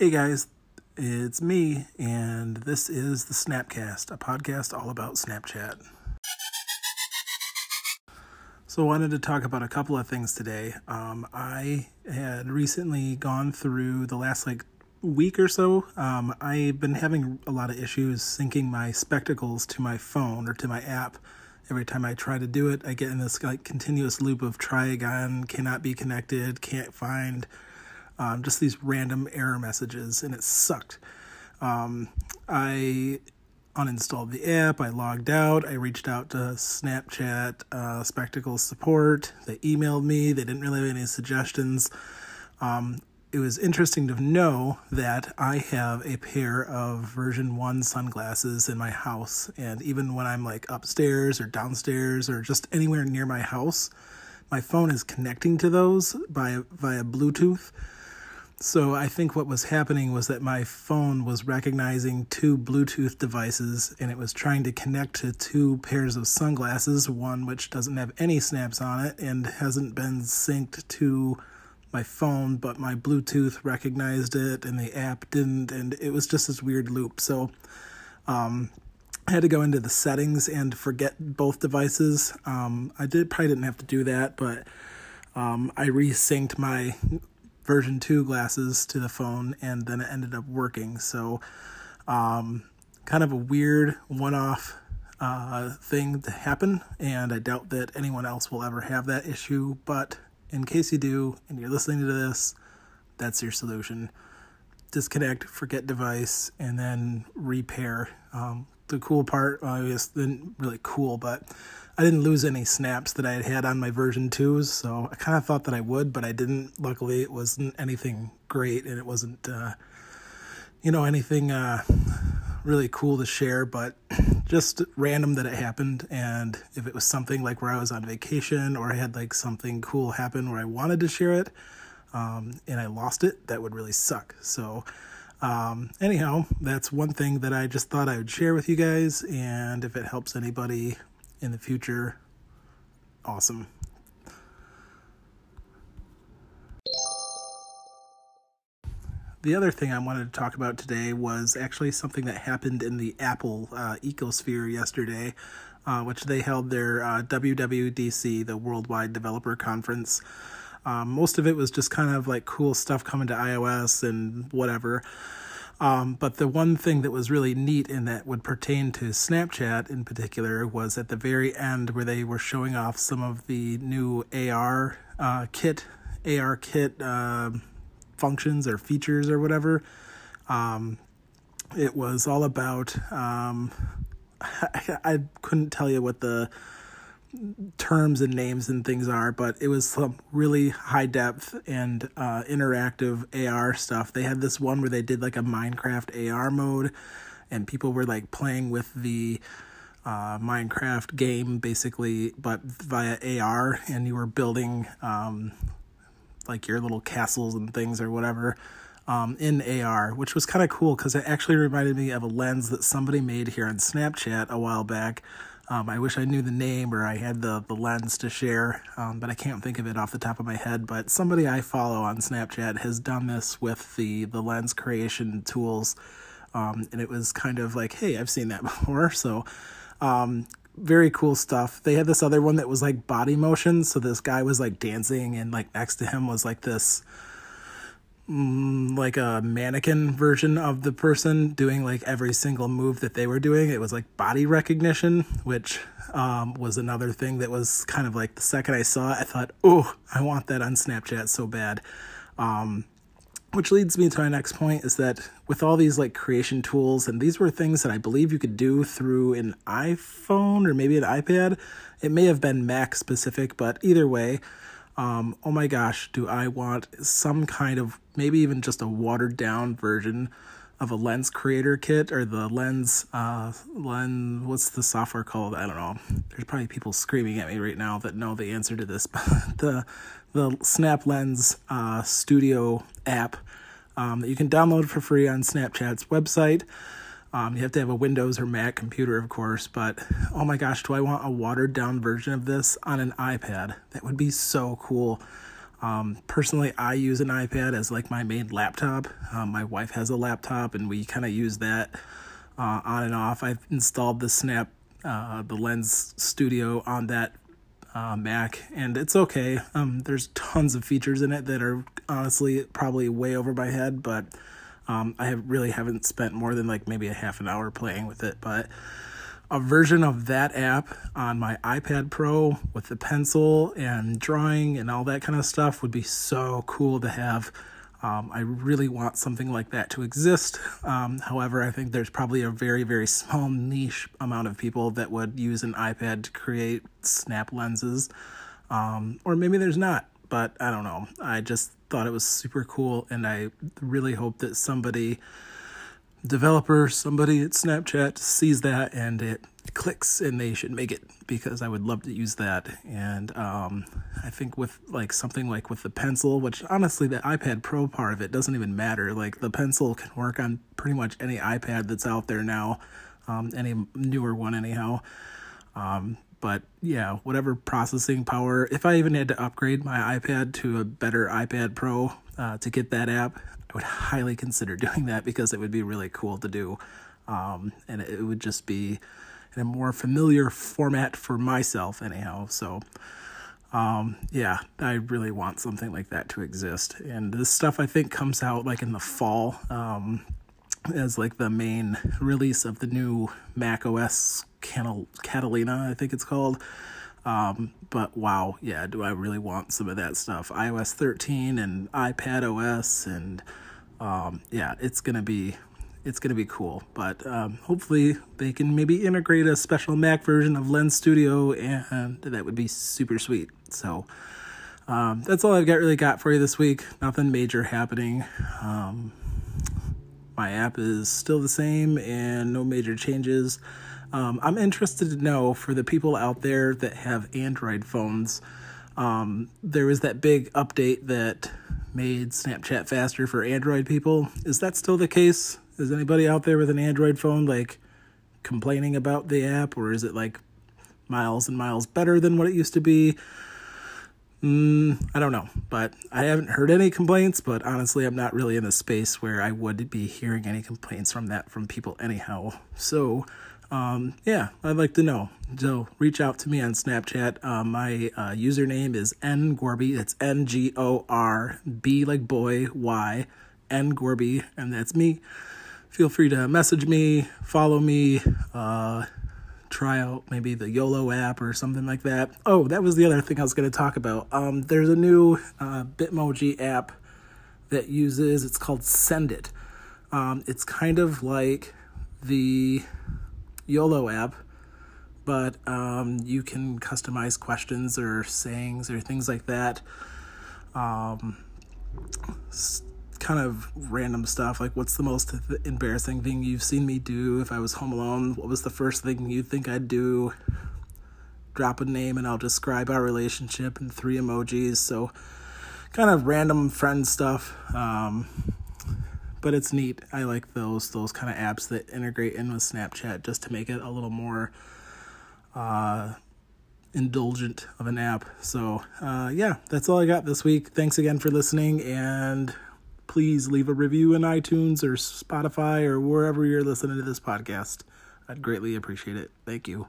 Hey guys, it's me, and this is the Snapcast, a podcast all about Snapchat. So, I wanted to talk about a couple of things today. Um, I had recently gone through the last like week or so. Um, I've been having a lot of issues syncing my spectacles to my phone or to my app. Every time I try to do it, I get in this like continuous loop of try again, cannot be connected, can't find, um, just these random error messages, and it sucked. Um, I uninstalled the app, I logged out, I reached out to Snapchat uh, Spectacles support. They emailed me, they didn't really have any suggestions. Um, it was interesting to know that I have a pair of version 1 sunglasses in my house. And even when I'm like upstairs or downstairs or just anywhere near my house, my phone is connecting to those by via Bluetooth. So I think what was happening was that my phone was recognizing two Bluetooth devices and it was trying to connect to two pairs of sunglasses, one which doesn't have any snaps on it and hasn't been synced to my phone, but my Bluetooth recognized it and the app didn't, and it was just this weird loop. So um, I had to go into the settings and forget both devices. Um, I did probably didn't have to do that, but um, I resynced my version two glasses to the phone, and then it ended up working. So um, kind of a weird one-off uh, thing to happen, and I doubt that anyone else will ever have that issue, but in case you do and you're listening to this, that's your solution. Disconnect, forget device, and then repair. Um, the cool part, well, I guess, didn't really cool, but I didn't lose any snaps that I had had on my version 2s, so I kind of thought that I would, but I didn't. Luckily, it wasn't anything great, and it wasn't, uh, you know, anything uh, really cool to share, but just random that it happened. And if it was something like where I was on vacation or I had like something cool happen where I wanted to share it um, and I lost it, that would really suck. So, um, anyhow, that's one thing that I just thought I would share with you guys. And if it helps anybody in the future, awesome. The other thing I wanted to talk about today was actually something that happened in the Apple uh, ecosphere yesterday, uh, which they held their uh, WWDC, the Worldwide Developer Conference. Um, most of it was just kind of like cool stuff coming to iOS and whatever. Um, but the one thing that was really neat and that would pertain to Snapchat in particular was at the very end where they were showing off some of the new AR uh, kit, AR kit uh, functions or features or whatever. Um, it was all about. Um, I, I couldn't tell you what the terms and names and things are, but it was some really high depth and uh, interactive AR stuff. They had this one where they did like a Minecraft AR mode, and people were like playing with the uh, Minecraft game basically, but via AR, and you were building um, like your little castles and things or whatever um, in AR, which was kind of cool because it actually reminded me of a lens that somebody made here on Snapchat a while back. Um, I wish I knew the name or I had the, the lens to share, um, but I can't think of it off the top of my head. But somebody I follow on Snapchat has done this with the, the lens creation tools. Um, and it was kind of like, hey, I've seen that before. So, um, very cool stuff. They had this other one that was like body motion. So this guy was like dancing, and like next to him was like this, like a mannequin version of the person doing like every single move that they were doing. It was like body recognition, which um, was another thing that was kind of like the second I saw it, I thought, oh, I want that on Snapchat so bad. Um, which leads me to my next point is that with all these like creation tools and these were things that i believe you could do through an iphone or maybe an ipad it may have been mac specific but either way um, oh my gosh do i want some kind of maybe even just a watered down version of a lens creator kit or the lens uh lens what's the software called? I don't know. There's probably people screaming at me right now that know the answer to this but the the snap lens uh, studio app um, that you can download for free on snapchat's website um, you have to have a windows or mac computer of course but oh my gosh do i want a watered down version of this on an ipad that would be so cool Um, personally, I use an iPad as like my main laptop. Um, my wife has a laptop, and we kind of use that uh, on and off. I've installed the Snap, uh, the Lens Studio on that uh, Mac, and it's okay. Um, there's tons of features in it that are honestly probably way over my head, but um, I have really haven't spent more than like maybe a half an hour playing with it. But a version of that app on my iPad Pro with the pencil and drawing and all that kind of stuff would be so cool to have. Um, I really want something like that to exist. Um, however, I think there's probably a very, very small niche amount of people that would use an iPad to create snap lenses. Um, or maybe there's not, but I don't know. I just thought it was super cool, and I really hope that somebody developer, somebody at Snapchat sees that and it clicks and they should make it because I would love to use that. And um, I think with like something like with the pencil, which honestly, the iPad Pro part of it doesn't even matter. Like the pencil can work on pretty much any iPad that's out there now, um, any newer one, anyhow. Um, but yeah, whatever processing power. If I even had to upgrade my iPad to a better iPad Pro uh, to get that app, I would highly consider doing that because it would be really cool to do. Um, and it would just be in a more familiar format for myself, anyhow. So, um, yeah, I really want something like that to exist. And this stuff I think comes out like in the fall um, as like the main release of the new Mac OS Catalina, I think it's called. Um, but wow, yeah, do I really want some of that stuff? iOS 13 and iPad OS, and um, yeah, it's gonna be it's gonna be cool. But um, hopefully they can maybe integrate a special Mac version of Lens Studio, and that would be super sweet. So um, that's all I've got really got for you this week. Nothing major happening. Um, my app is still the same, and no major changes. Um, I'm interested to know for the people out there that have Android phones. Um, there was that big update that made Snapchat faster for Android people. Is that still the case? Is anybody out there with an Android phone like complaining about the app, or is it like miles and miles better than what it used to be? Mm, I don't know, but I haven't heard any complaints. But honestly, I'm not really in a space where I would be hearing any complaints from that from people anyhow. So um, yeah, I'd like to know. So reach out to me on Snapchat. Uh, my uh, username is N Gorby. It's N G O R B like boy Y N Gorby, and that's me. Feel free to message me, follow me, uh, try out maybe the YOLO app or something like that. Oh, that was the other thing I was going to talk about. Um, there's a new uh, Bitmoji app that uses. It's called Send It. Um, it's kind of like the YOLO app, but um, you can customize questions or sayings or things like that. Um, kind of random stuff like what's the most embarrassing thing you've seen me do if I was home alone? What was the first thing you think I'd do? Drop a name and I'll describe our relationship in three emojis. So, kind of random friend stuff. Um, but it's neat. I like those those kind of apps that integrate in with Snapchat just to make it a little more uh, indulgent of an app. So uh, yeah, that's all I got this week. Thanks again for listening, and please leave a review in iTunes or Spotify or wherever you're listening to this podcast. I'd greatly appreciate it. Thank you.